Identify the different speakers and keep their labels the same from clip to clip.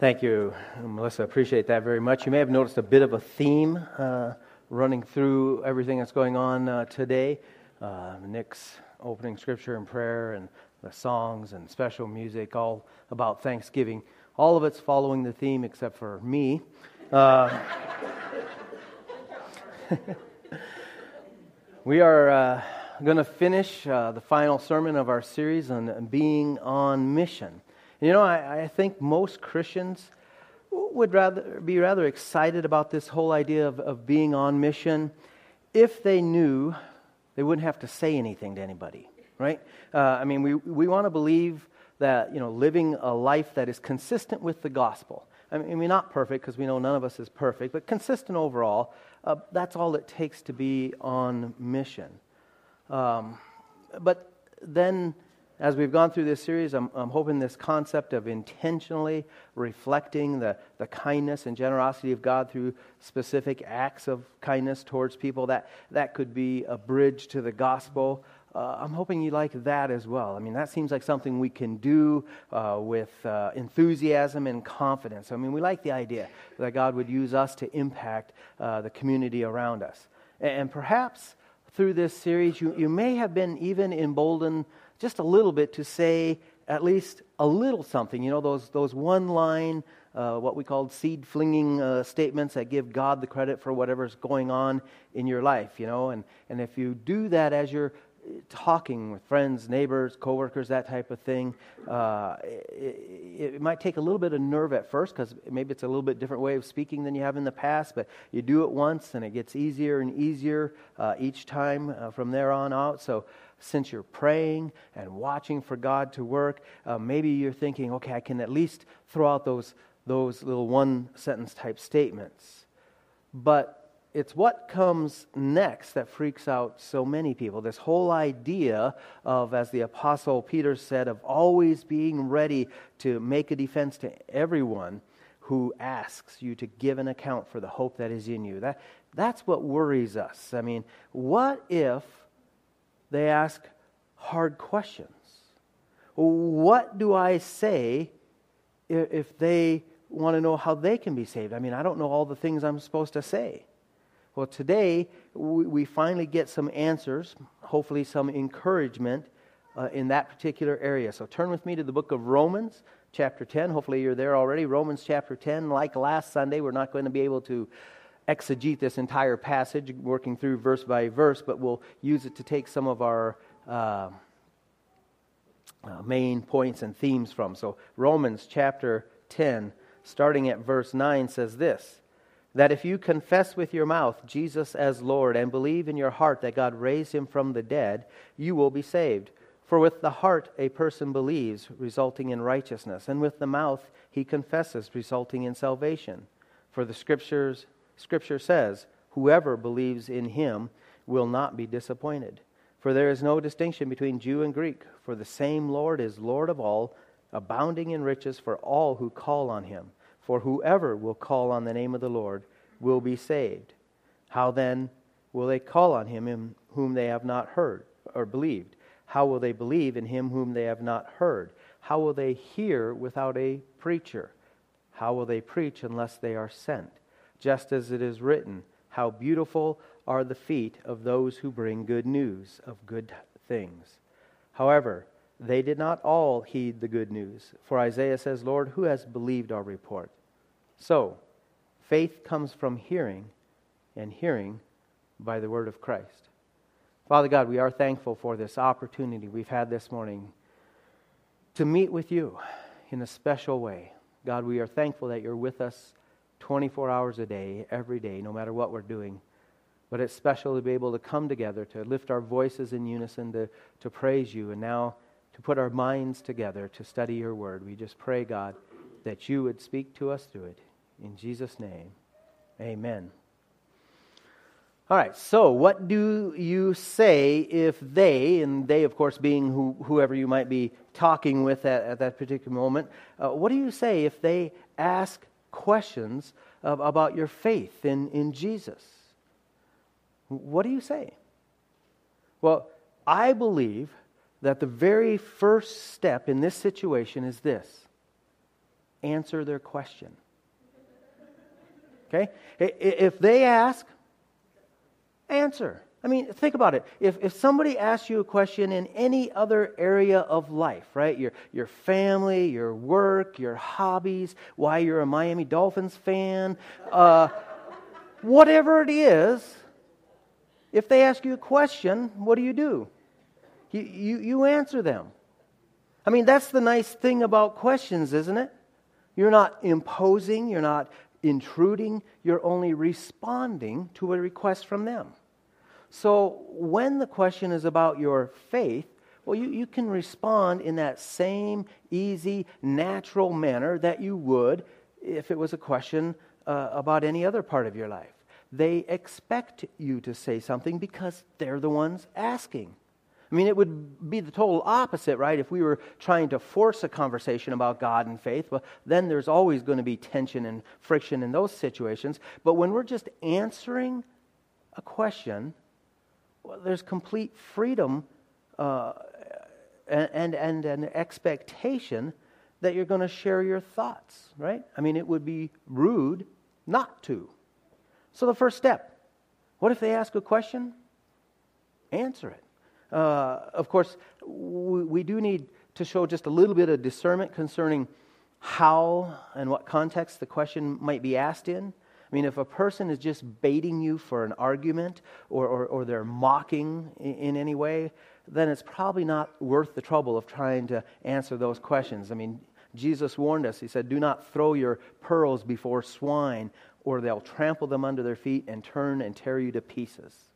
Speaker 1: Thank you, Melissa. Appreciate that very much. You may have noticed a bit of a theme uh, running through everything that's going on uh, today. Uh, Nick's opening scripture and prayer, and the songs and special music, all about Thanksgiving. All of it's following the theme except for me. Uh, we are uh, going to finish uh, the final sermon of our series on being on mission. You know, I, I think most Christians would rather be rather excited about this whole idea of, of being on mission if they knew they wouldn't have to say anything to anybody, right? Uh, I mean, we, we want to believe that, you know, living a life that is consistent with the gospel. I mean, we're not perfect because we know none of us is perfect, but consistent overall, uh, that's all it takes to be on mission. Um, but then as we've gone through this series, I'm, I'm, hoping this concept of intentionally reflecting the, the kindness and generosity of God through specific acts of kindness towards people, that, that could be a bridge to the gospel. Uh, I'm hoping you like that as well. I mean, that seems like something we can do uh, with uh, enthusiasm and confidence. I mean, we like the idea that God would use us to impact uh, the community around us. And, and perhaps through this series, you, you may have been even emboldened just a little bit to say at least a little something. You know, those, those one line, uh, what we call seed flinging uh, statements that give God the credit for whatever's going on in your life, you know. And, and if you do that as you're talking with friends, neighbors, coworkers, that type of thing, uh, it, it, might take a little bit of nerve at first because maybe it's a little bit different way of speaking than you have in the past. But you do it once, and it gets easier and easier uh, each time uh, from there on out. So since you're praying and watching for God to work, uh, maybe you're thinking, okay, I can at least throw out those those little one sentence type statements. But it's what comes next that freaks out so many people. This whole idea of, as the Apostle Peter said, of always being ready to make a defense to everyone who asks you to give an account for the hope that is in you. That, that's what worries us. I mean, what if they ask hard questions? What do I say if they want to know how they can be saved? I mean, I don't know all the things I'm supposed to say. Well, today we finally get some answers, hopefully, some encouragement uh, in that particular area. So turn with me to the book of Romans, chapter 10. Hopefully, you're there already. Romans chapter 10. Like last Sunday, we're not going to be able to exegete this entire passage, working through verse by verse, but we'll use it to take some of our. Uh, uh, main points and themes from. So, Romans chapter 10, starting at verse 9, says this that if you confess with your mouth Jesus as Lord and believe in your heart that God raised him from the dead, you will be saved. For with the heart a person believes, resulting in righteousness, and with the mouth he confesses, resulting in salvation. For the scriptures scripture says, whoever believes in him will not be disappointed. For there is no distinction between Jew and Greek, for the same Lord is Lord of all, abounding in riches for all who call on him. For whoever will call on the name of the Lord will be saved. How then will they call on him in whom they have not heard or believed? How will they believe in him whom they have not heard? How will they hear without a preacher? How will they preach unless they are sent? Just as it is written, How beautiful are the feet of those who bring good news of good things. However, they did not all heed the good news. For Isaiah says, Lord, who has believed our report? So, faith comes from hearing, and hearing by the word of Christ. Father God, we are thankful for this opportunity we've had this morning to meet with you in a special way. God, we are thankful that you're with us 24 hours a day, every day, no matter what we're doing. But it's special to be able to come together, to lift our voices in unison, to, to praise you, and now to put our minds together to study your word. We just pray, God, that you would speak to us through it. In Jesus' name, amen. All right, so what do you say if they, and they, of course, being who, whoever you might be talking with at, at that particular moment, uh, what do you say if they ask questions about your faith in, in Jesus? What do you say? Well, I believe that the very first step in this situation is this answer their question. Okay? If they ask, answer. I mean, think about it. If, if somebody asks you a question in any other area of life, right? Your, your family, your work, your hobbies, why you're a Miami Dolphins fan, uh, whatever it is, if they ask you a question, what do you do? You, you, you answer them. I mean, that's the nice thing about questions, isn't it? You're not imposing, you're not intruding, you're only responding to a request from them. So when the question is about your faith, well, you, you can respond in that same easy, natural manner that you would if it was a question uh, about any other part of your life. They expect you to say something because they're the ones asking. I mean, it would be the total opposite, right? If we were trying to force a conversation about God and faith, well, then there's always going to be tension and friction in those situations. But when we're just answering a question, there's complete freedom uh, and, and, an expectation that you're going to share your thoughts, right? I mean, it would be rude not to. So, the first step what if they ask a question? Answer it. Uh, of course, we, we do need to show just a little bit of discernment concerning how and what context the question might be asked in. I mean, if a person is just baiting you for an argument or, or, or they're mocking in, in, any way, then it's probably not worth the trouble of trying to answer those questions. I mean, Jesus warned us. He said, Do not throw your pearls before swine, or they'll trample them under their feet and turn and tear you to pieces.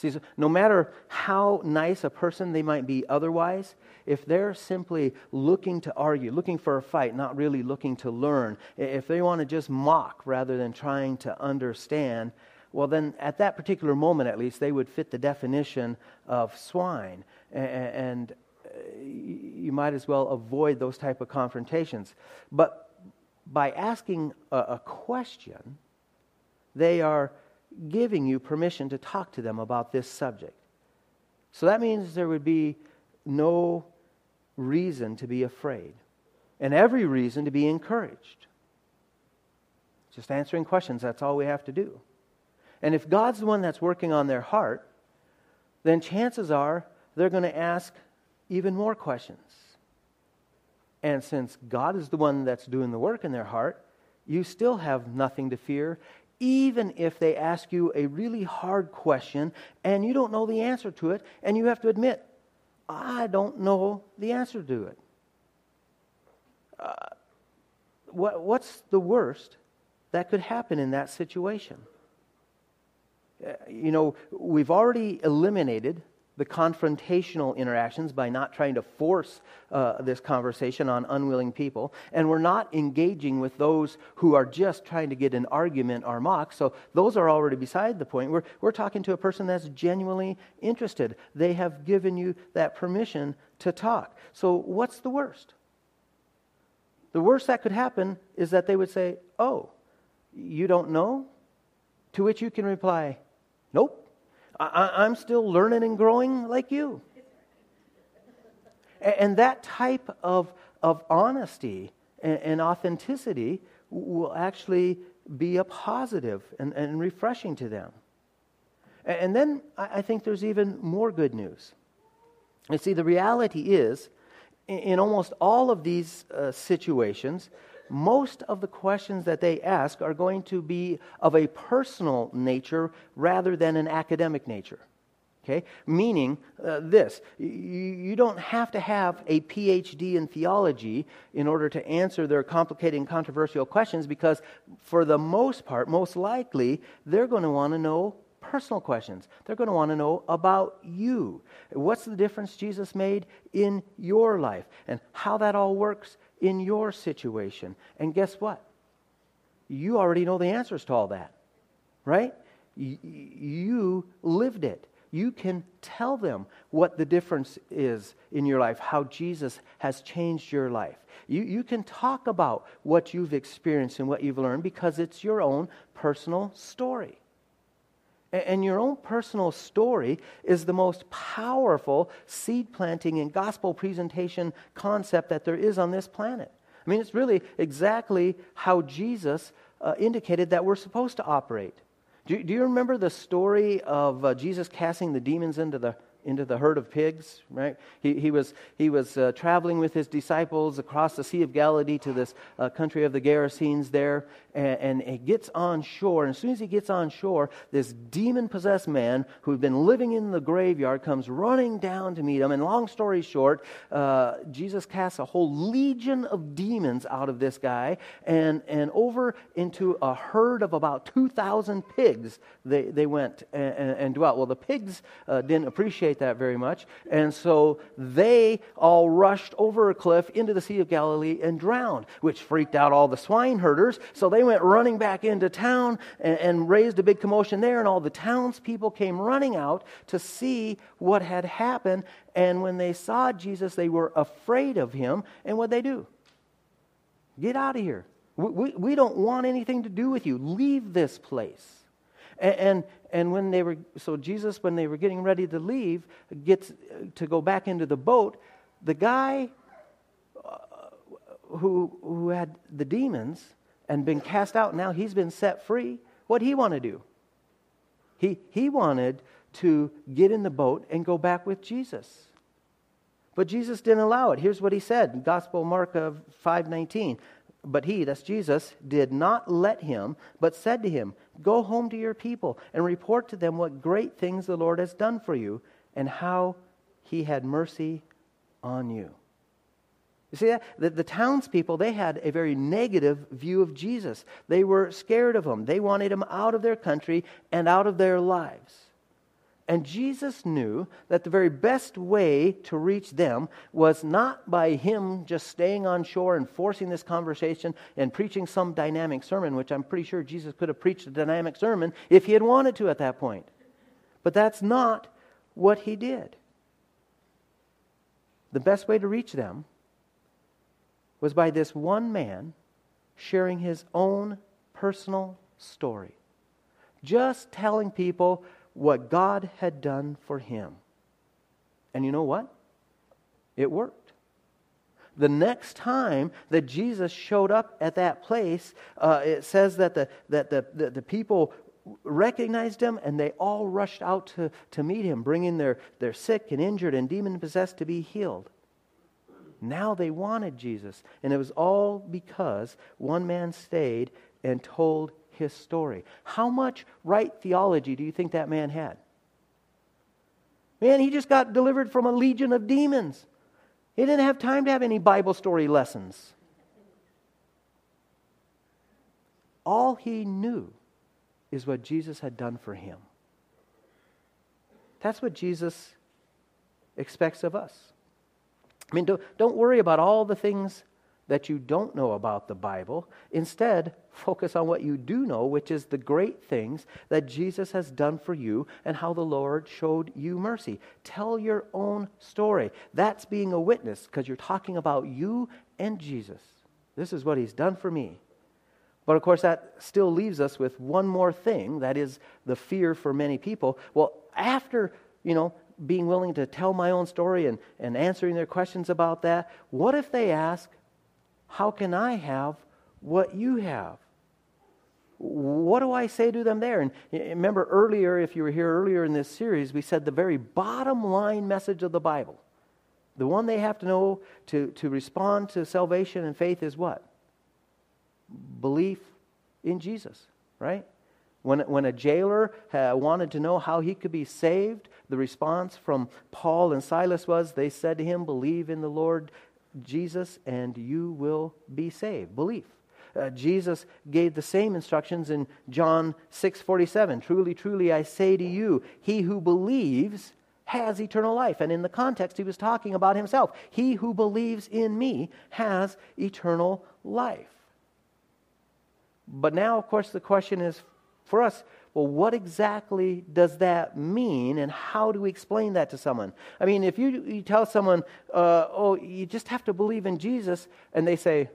Speaker 1: See, no matter how nice a person they might be otherwise, if they're simply looking to argue, looking for a fight, not really looking to learn, if they want to just mock rather than trying to understand, well, then at that particular moment at least, they would fit the definition of swine. And uh, you might as well avoid those type of confrontations. But by asking a question, they are giving you permission to talk to them about this subject. So that means there would be no reason to be afraid and every reason to be encouraged. Just answering questions, that's all we have to do. And if God's the one that's working on their heart, then chances are they're going to ask even more questions. And since God is the one that's doing the work in their heart, you still have nothing to fear even if they ask you a really hard question and you don't know the answer to it, and you have to admit, I don't know the answer to it. Uh, what, what's the worst that could happen in that situation? Uh, you know, we've already eliminated the confrontational interactions by not trying to force uh, this conversation on unwilling people. And we're not engaging with those who are just trying to get an argument or mock. So those are already beside the point. We're, we're talking to a person that's genuinely interested. They have given you that permission to talk. So what's the worst? The worst that could happen is that they would say, Oh, you don't know? To which you can reply, Nope. I, am still learning and growing like you. And that type of, of honesty and, and authenticity will actually be a positive and, and refreshing to them. And then I think there's even more good news. You see, the reality is, in almost all of these uh, situations, most of the questions that they ask are going to be of a personal nature rather than an academic nature. Okay? Meaning uh, this you, you don't have to have a PhD in theology in order to answer their complicated and controversial questions because, for the most part, most likely, they're going to want to know personal questions. They're going to want to know about you. What's the difference Jesus made in your life and how that all works in your situation. And guess what? You already know the answers to all that, right? You lived it. You can tell them what the difference is in your life, how Jesus has changed your life. You, you can talk about what you've experienced and what you've learned because it's your own personal story. And your own personal story is the most powerful seed planting and gospel presentation concept that there is on this planet. I mean, it's really exactly how Jesus uh, indicated that we're supposed to operate. Do, do you remember the story of uh, Jesus casting the demons into the into the herd of pigs, right? He, he was, he was uh, traveling with his disciples across the Sea of Galilee to this uh, country of the Gerasenes there, and, and, he gets on shore. And as soon as he gets on shore, this demon possessed man who'd been living in the graveyard comes running down to meet him. And long story short, uh, Jesus casts a whole legion of demons out of this guy and, and over into a herd of about 2,000 pigs they, they went and, and, and dwelt. Well, the pigs uh, didn't appreciate appreciate that very much. And so they all rushed over a cliff into the Sea of Galilee and drowned, which freaked out all the swine herders. So they went running back into town and, and raised a big commotion there. And all the townspeople came running out to see what had happened. And when they saw Jesus, they were afraid of him. And what'd they do? Get out of here. We, we, we don't want anything to do with you. Leave this place. And, and, and when they were, so Jesus, when they were getting ready to leave, gets to go back into the boat, the guy uh, who, who had the demons and been cast out, now he's been set free. What he want to do? He, he wanted to get in the boat and go back with Jesus. But Jesus didn't allow it. Here's what he said, Gospel Mark of 519. But he, that's Jesus, did not let him, but said to him, Go home to your people and report to them what great things the Lord has done for you and how he had mercy on you. You see that? The, the townspeople, they had a very negative view of Jesus. They were scared of him. They wanted him out of their country and out of their lives. And Jesus knew that the very best way to reach them was not by him just staying on shore and forcing this conversation and preaching some dynamic sermon, which I'm pretty sure Jesus could have preached a dynamic sermon if he had wanted to at that point. But that's not what he did. The best way to reach them was by this one man sharing his own personal story. Just telling people what God had done for him. And you know what? It worked. The next time that Jesus showed up at that place, uh, it says that, the, that the, the, the people recognized him and they all rushed out to, to meet him, bringing their, their sick and injured and demon possessed to be healed. Now they wanted Jesus. And it was all because one man stayed and told his story. How much right theology do you think that man had? Man, he just got delivered from a legion of demons. He didn't have time to have any Bible story lessons. All he knew is what Jesus had done for him. That's what Jesus expects of us. I mean, don't, don't worry about all the things that you don't know about the Bible. Instead, focus on what you do know, which is the great things that Jesus has done for you and how the Lord showed you mercy. Tell your own story. That's being a witness because you're talking about you and Jesus. This is what he's done for me. But of course, that still leaves us with one more thing that is the fear for many people. Well, after, you know, being willing to tell my own story and, and answering their questions about that, what if they ask, how can I have what you have? What do I say to them there? And remember earlier, if you were here earlier in this series, we said the very bottom line message of the Bible, the one they have to know to, to respond to salvation and faith is what? Belief in Jesus, right? When, when a jailer uh, wanted to know how he could be saved, the response from Paul and Silas was they said to him, Believe in the Lord Jesus and you will be saved. Belief. Uh, Jesus gave the same instructions in John 6:47. Truly, truly I say to you, he who believes has eternal life. And in the context he was talking about himself. He who believes in me has eternal life. But now of course the question is for us, well, what exactly does that mean, and how do we explain that to someone? I mean, if you, you tell someone, uh, oh, you just have to believe in Jesus, and they say,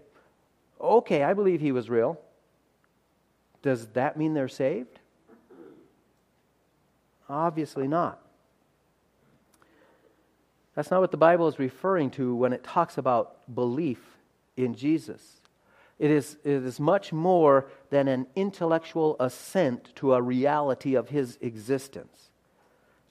Speaker 1: okay, I believe he was real, does that mean they're saved? Obviously not. That's not what the Bible is referring to when it talks about belief in Jesus. It is, it is much more than an intellectual assent to a reality of his existence.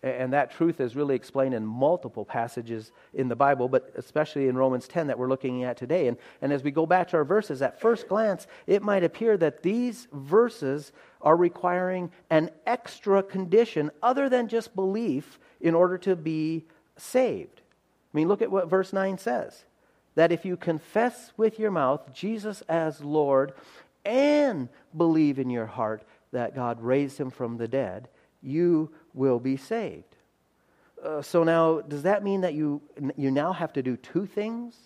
Speaker 1: And that truth is really explained in multiple passages in the Bible, but especially in Romans 10 that we're looking at today. And, and as we go back to our verses, at first glance, it might appear that these verses are requiring an extra condition other than just belief in order to be saved. I mean, look at what verse 9 says that if you confess with your mouth Jesus as Lord and believe in your heart that God raised him from the dead, you will be saved. Uh, so now, does that mean that you, you now have to do two things?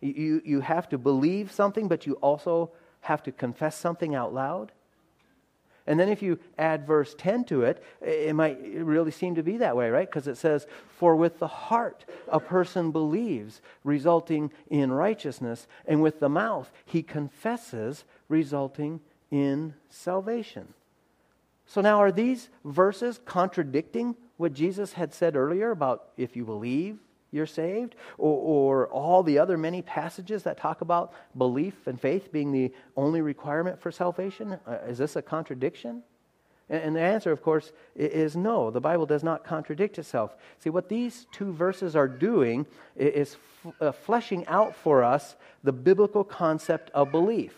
Speaker 1: You, you have to believe something, but you also have to confess something out loud? And then if you add verse 10 to it, it might really seem to be that way, right? Because it says, For with the heart a person believes, resulting in righteousness, and with the mouth he confesses, resulting in salvation. So now, are these verses contradicting what Jesus had said earlier about if you believe, you're saved? Or, or, all the other many passages that talk about belief and faith being the only requirement for salvation? Uh, is this a contradiction? And, the answer, of course, is no. The Bible does not contradict itself. See, what these two verses are doing is f- uh, fleshing out for us the biblical concept of belief.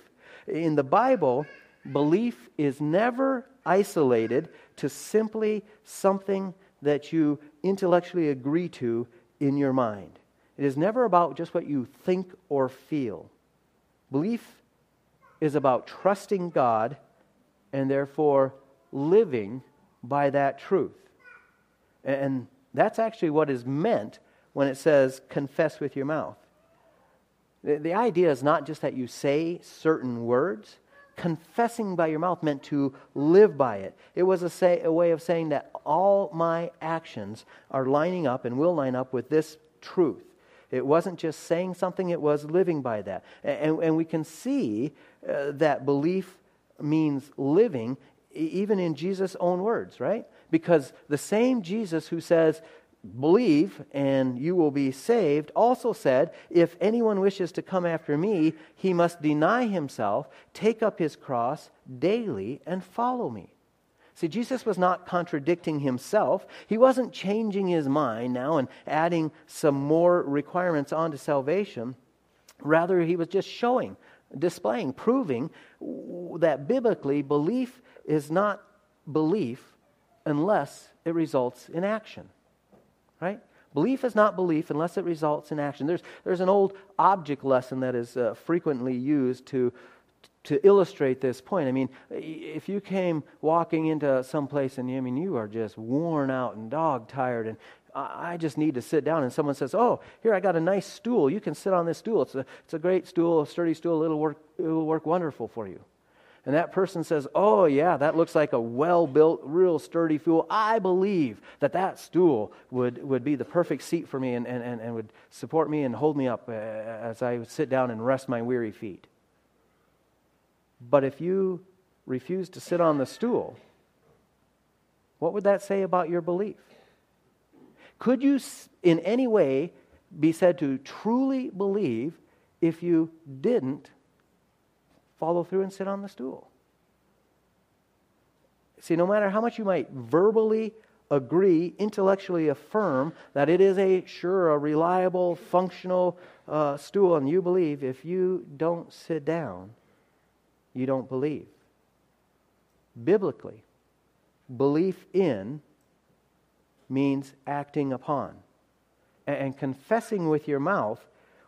Speaker 1: In the Bible, belief is never isolated to simply something that you intellectually agree to in your mind. It is never about just what you think or feel. Belief is about trusting God and therefore living by that truth. And that's actually what is meant when it says confess with your mouth. The, idea is not just that you say certain words, confessing by your mouth meant to live by it. It was a, say, a way of saying that all my actions are lining up and will line up with this truth. It wasn't just saying something, it was living by that. And, and we can see uh, that belief means living even in Jesus' own words, right? Because the same Jesus who says, believe and you will be saved, also said, If anyone wishes to come after me, he must deny himself, take up his cross daily, and follow me. See, Jesus was not contradicting himself. He wasn't changing his mind now and adding some more requirements onto salvation. Rather, he was just showing, displaying, proving that biblically belief is not belief unless it results in action right? Belief is not belief unless it results in action. There's, there's an old object lesson that is uh, frequently used to, to illustrate this point. I mean, if you came walking into some place and I mean, you are just worn out and dog tired and I just need to sit down, and someone says, Oh, here, I got a nice stool. You can sit on this stool. It's a, it's a great stool, a sturdy stool. It'll work, it'll work wonderful for you and that person says, Oh, yeah, that looks like a well built, real sturdy stool, I believe that that stool would, would be the perfect seat for me and, and, and, and would support me and hold me up uh, as I sit down and rest my weary feet. But if you refuse to sit on the stool, what would that say about your belief? Could you, in any way, be said to truly believe if you didn't follow through and sit on the stool. See, no matter how much you might verbally agree, intellectually affirm that it is a sure, a reliable, functional uh, stool, and you believe, if you don't sit down, you don't believe. Biblically, belief in means acting upon. And confessing with your mouth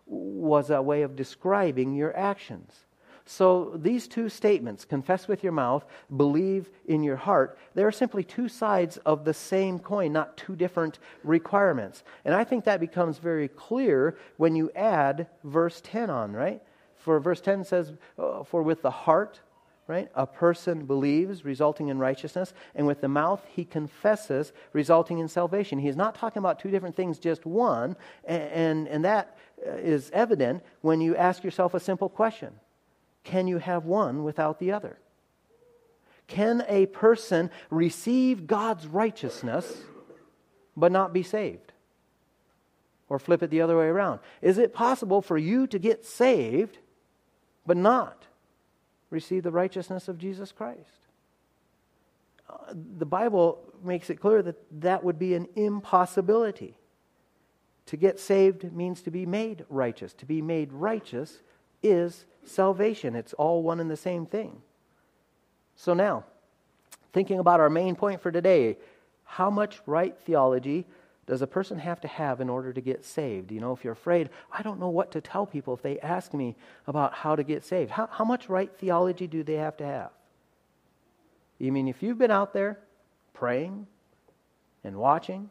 Speaker 1: was a way of describing your actions. So these two statements, confess with your mouth, believe in your heart, they are simply two sides of the same coin, not two different requirements. And I think that becomes very clear when you add verse 10 on, right? For verse 10 says, uh, For with the heart, right, a person believes, resulting in righteousness, and with the mouth he confesses, resulting in salvation. He is not talking about two different things, just one. And, and, and that uh, evident when you ask yourself a simple question can you have one without the other? Can a person receive God's righteousness but not be saved? Or flip it the other way around. Is it possible for you to get saved but not receive the righteousness of Jesus Christ? The Bible makes it clear that that would be an impossibility. To get saved means to be made righteous. To be made righteous is salvation. It's all one and the same thing. So now, thinking about our main point for today, how much right theology does a person have to have in order to get saved? You know, if you're afraid, I don't know what to tell people if they ask me about how to get saved. How, how much right theology do they have to have? You mean if you've been out there praying and watching,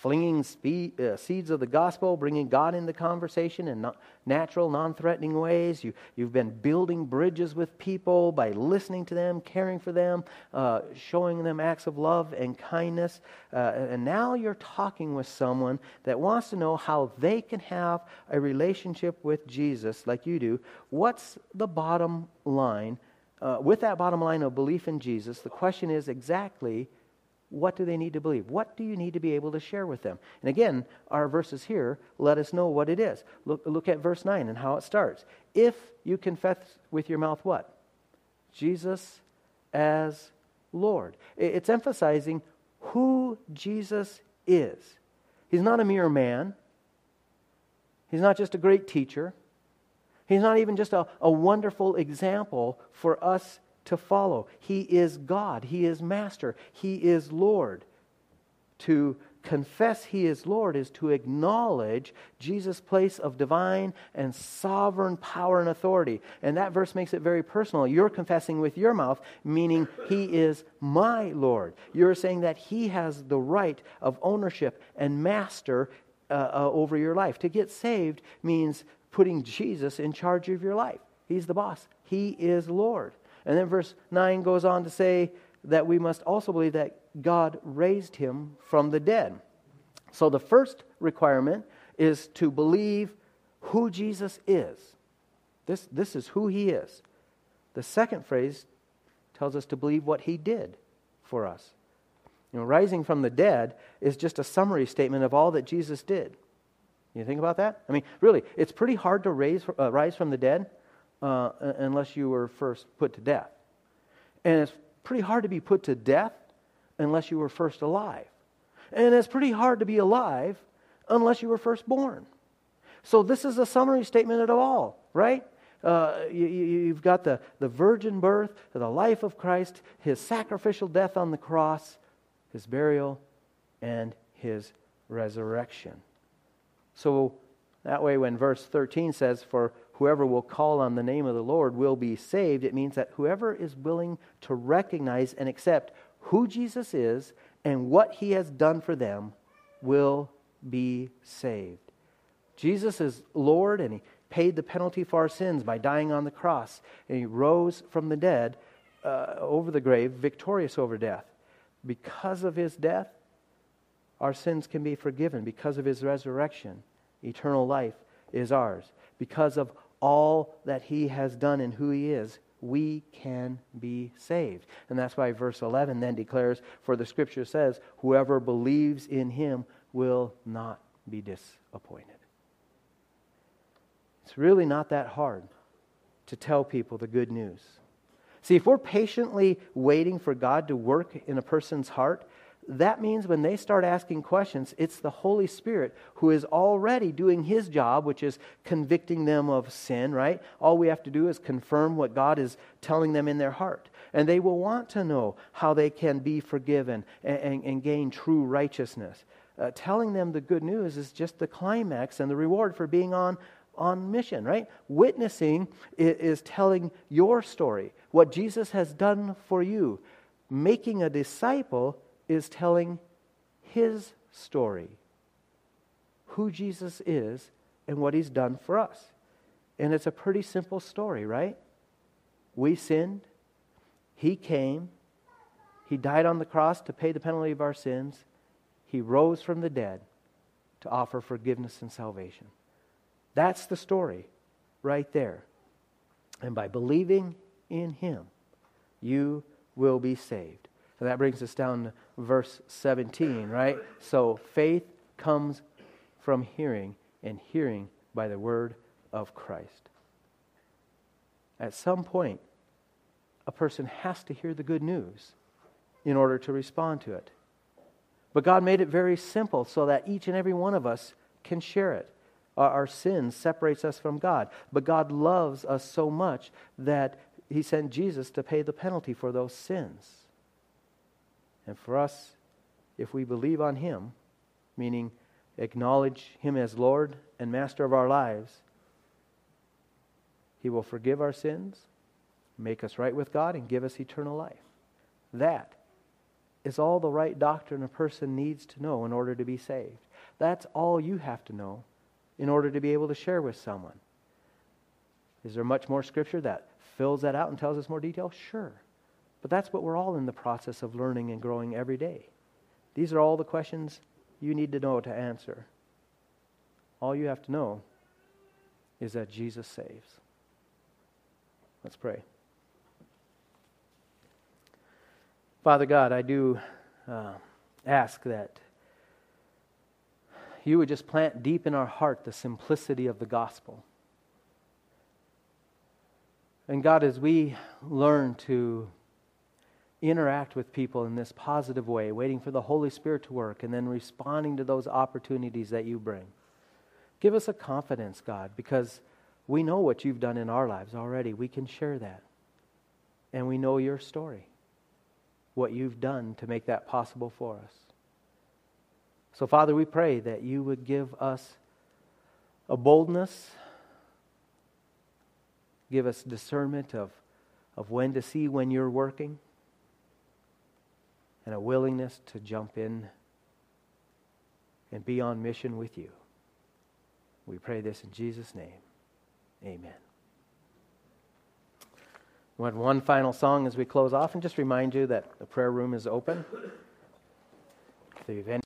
Speaker 1: flinging uh, seeds of the gospel, bringing God into conversation in natural, non threatening ways. You, you've been building bridges with people by listening to them, caring for them, uh, showing them acts of love and kindness. Uh, and now you're talking with someone that wants to know how they can have a relationship with Jesus like you do. What's the bottom line? Uh, with that bottom line of belief in Jesus, the question is exactly what do they need to believe? What do you need to be able to share with them? And again, our verses here let us know what it is. Look, look at verse 9 and how it starts. If you confess with your mouth what? Jesus as Lord. It's emphasizing who Jesus is. He's not a mere man, he's not just a great teacher, he's not even just a, a wonderful example for us to follow. He is God, He is Master, He is Lord. To confess He is Lord is to acknowledge Jesus' place of divine and sovereign power and authority. And that verse makes it very personal. You're confessing with your mouth, meaning He is my Lord. You're saying that He has the right of ownership and master uh, uh, over your life. To get saved means putting Jesus in charge of your life. He's the boss, He is Lord. And then verse 9 goes on to say that we must also believe that God raised him from the dead. So the first requirement is to believe who Jesus is. This, this is who he is. The second phrase tells us to believe what he did for us. You know, rising from the dead is just a summary statement of all that Jesus did. You think about that? I mean, really, it's pretty hard to raise, uh, rise from the dead uh, unless you were first put to death. And it's pretty hard to be put to death unless you were first alive. And it's pretty hard to be alive unless you were first born. So this is a summary statement of all, right? Uh, you, have got the, the virgin birth, the life of Christ, his sacrificial death on the cross, his burial, and his resurrection. So that way, when verse 13 says, For whoever will call on the name of the Lord will be saved, it means that whoever is willing to recognize and accept who Jesus is and what he has done for them will be saved. Jesus is Lord and he paid the penalty for our sins by dying on the cross and he rose from the dead uh, over the grave, victorious over death. Because of his death, our sins can be forgiven. Because of his resurrection, eternal life is ours. Because of all that he has done and who he is, we can be saved. And that's why verse 11 then declares, For the scripture says, Whoever believes in him will not be disappointed. It's really not that hard to tell people the good news. See, if we're patiently waiting for God to work in a person's heart, that means when they start asking questions, it's the Holy Spirit who is already doing his job, which is convicting them of sin, right? All we have to do is confirm what God is telling them in their heart. And they will want to know how they can be forgiven and, and, and gain true righteousness. Uh, telling them the good news is just the climax and the reward for being on, on mission, right? Witnessing is, is telling your story, what Jesus has done for you. Making a disciple is telling his story who Jesus is and what he's done for us. And it's a pretty simple story, right? We sinned, he came, he died on the cross to pay the penalty of our sins, he rose from the dead to offer forgiveness and salvation. That's the story right there. And by believing in him, you will be saved. That brings us down to verse 17, right? So faith comes from hearing, and hearing by the word of Christ. At some point, a person has to hear the good news in order to respond to it. But God made it very simple so that each and every one of us can share it. Our, our sin separates us from God. But God loves us so much that He sent Jesus to pay the penalty for those sins. And for us, if we believe on Him, meaning acknowledge Him as Lord and Master of our lives, He will forgive our sins, make us right with God, and give us eternal life. That is all the right doctrine a person needs to know in order to be saved. That's all you have to know in order to be able to share with someone. Is there much more scripture that fills that out and tells us more detail? Sure. But that's what we're all in the process of learning and growing every day. These are all the questions you need to know to answer. All you have to know is that Jesus saves. Let's pray. Father God, I do uh, ask that you would just plant deep in our heart the simplicity of the gospel. And God, as we learn to interact with people in this positive way, waiting for the Holy Spirit to work, and then responding to those opportunities that you bring, give us a confidence, God, because we know what you've done in our lives already. We can share that. And we know your story what you've done to make that possible for us. So, Father, we pray that you would give us a boldness, give us discernment of, of when to see when you're working, and a willingness to jump in and be on mission with you. We pray this in Jesus' name. Amen. We have one final song as we close off, and just remind you that the prayer room is open. If you've any